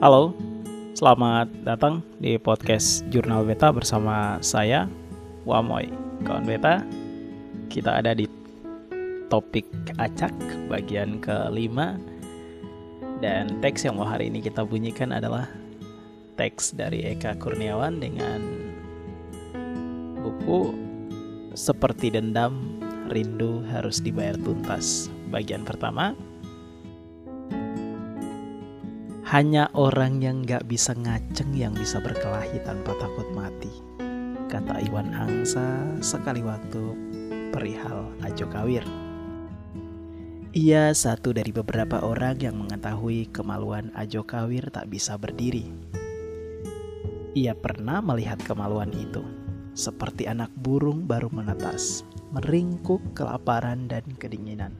Halo, selamat datang di podcast Jurnal Beta bersama saya, Wamoy. Kawan Beta, kita ada di topik acak bagian kelima dan teks yang mau hari ini kita bunyikan adalah teks dari Eka Kurniawan dengan buku Seperti Dendam, Rindu Harus Dibayar Tuntas. Bagian pertama, hanya orang yang gak bisa ngaceng yang bisa berkelahi tanpa takut mati. Kata Iwan Angsa sekali waktu perihal Ajo Kawir. Ia satu dari beberapa orang yang mengetahui kemaluan Ajo Kawir tak bisa berdiri. Ia pernah melihat kemaluan itu, seperti anak burung baru menetas, meringkuk kelaparan dan kedinginan.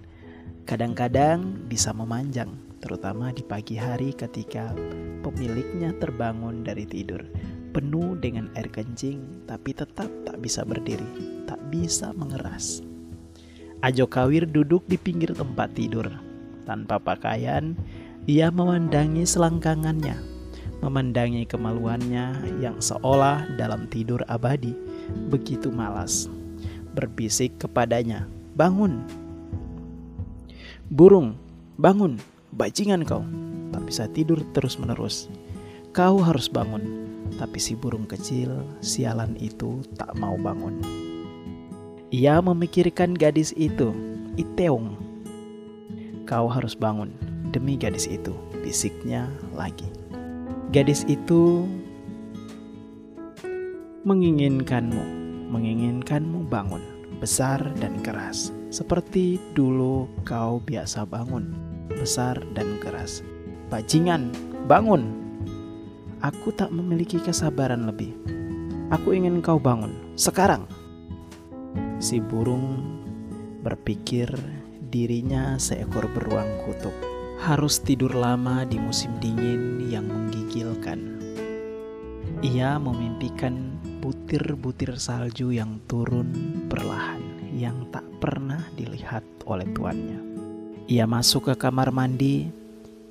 Kadang-kadang bisa memanjang, terutama di pagi hari ketika pemiliknya terbangun dari tidur, penuh dengan air kencing, tapi tetap tak bisa berdiri, tak bisa mengeras. Ajo Kawir duduk di pinggir tempat tidur, tanpa pakaian, ia memandangi selangkangannya, memandangi kemaluannya yang seolah dalam tidur abadi, begitu malas. Berbisik kepadanya, "Bangun, burung, bangun!" Bajingan kau, tak bisa tidur terus-menerus. Kau harus bangun, tapi si burung kecil, sialan itu tak mau bangun. Ia memikirkan gadis itu, Iteung. Kau harus bangun demi gadis itu, bisiknya lagi. Gadis itu menginginkanmu, menginginkanmu bangun, besar dan keras, seperti dulu kau biasa bangun besar dan keras. Bajingan, bangun! Aku tak memiliki kesabaran lebih. Aku ingin kau bangun sekarang. Si burung berpikir dirinya seekor beruang kutub. Harus tidur lama di musim dingin yang menggigilkan. Ia memimpikan butir-butir salju yang turun perlahan yang tak pernah dilihat oleh tuannya. Ia masuk ke kamar mandi.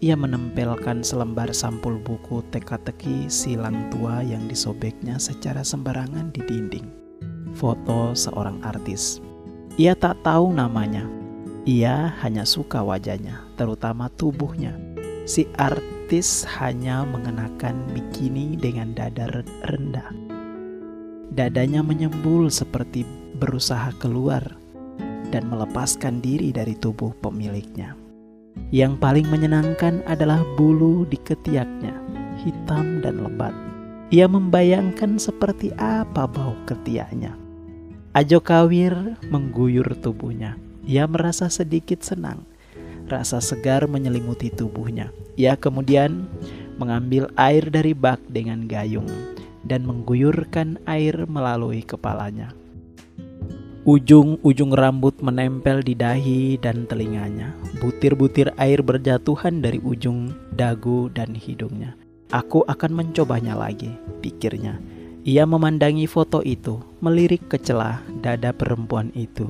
Ia menempelkan selembar sampul buku teka-teki silang tua yang disobeknya secara sembarangan di dinding. Foto seorang artis. Ia tak tahu namanya. Ia hanya suka wajahnya, terutama tubuhnya. Si artis hanya mengenakan bikini dengan dada rendah. Dadanya menyembul seperti berusaha keluar dan melepaskan diri dari tubuh pemiliknya. Yang paling menyenangkan adalah bulu di ketiaknya, hitam dan lebat. Ia membayangkan seperti apa bau ketiaknya. Ajo Kawir mengguyur tubuhnya. Ia merasa sedikit senang. Rasa segar menyelimuti tubuhnya. Ia kemudian mengambil air dari bak dengan gayung dan mengguyurkan air melalui kepalanya. Ujung-ujung rambut menempel di dahi dan telinganya. Butir-butir air berjatuhan dari ujung dagu dan hidungnya. Aku akan mencobanya lagi, pikirnya. Ia memandangi foto itu, melirik ke celah dada perempuan itu.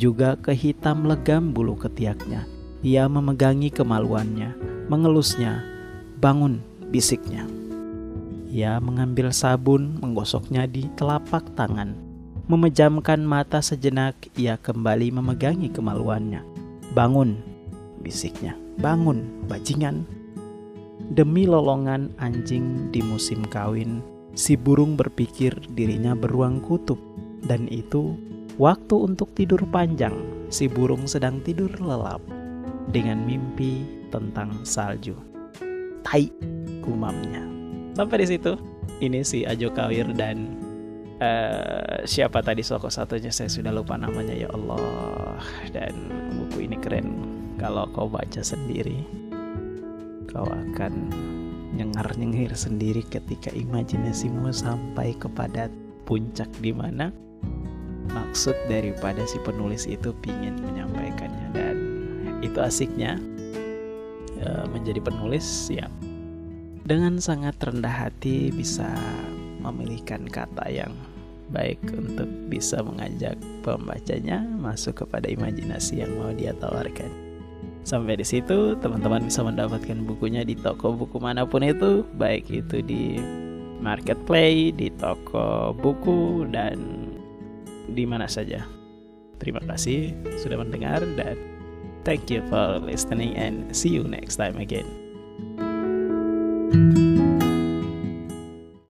Juga ke hitam legam bulu ketiaknya. Ia memegangi kemaluannya, mengelusnya. Bangun, bisiknya. Ia mengambil sabun, menggosoknya di telapak tangan Memejamkan mata sejenak, ia kembali memegangi kemaluannya. Bangun, bisiknya. Bangun, bajingan. Demi lolongan anjing di musim kawin, si burung berpikir dirinya beruang kutub. Dan itu waktu untuk tidur panjang. Si burung sedang tidur lelap dengan mimpi tentang salju. Tai, gumamnya. Sampai di situ, ini si Ajo Kawir dan uh, siapa tadi sosok satunya? Saya sudah lupa namanya ya Allah. Dan buku ini keren. Kalau kau baca sendiri kau akan nyengar-nyengir sendiri ketika imajinasimu sampai kepada puncak di mana maksud daripada si penulis itu ingin menyampaikannya. Dan itu asiknya uh, menjadi penulis ya dengan sangat rendah hati bisa memilihkan kata yang baik untuk bisa mengajak pembacanya masuk kepada imajinasi yang mau dia tawarkan. Sampai di situ teman-teman bisa mendapatkan bukunya di toko buku mana pun itu, baik itu di marketplace, di toko buku dan di mana saja. Terima kasih sudah mendengar dan thank you for listening and see you next time again. thank you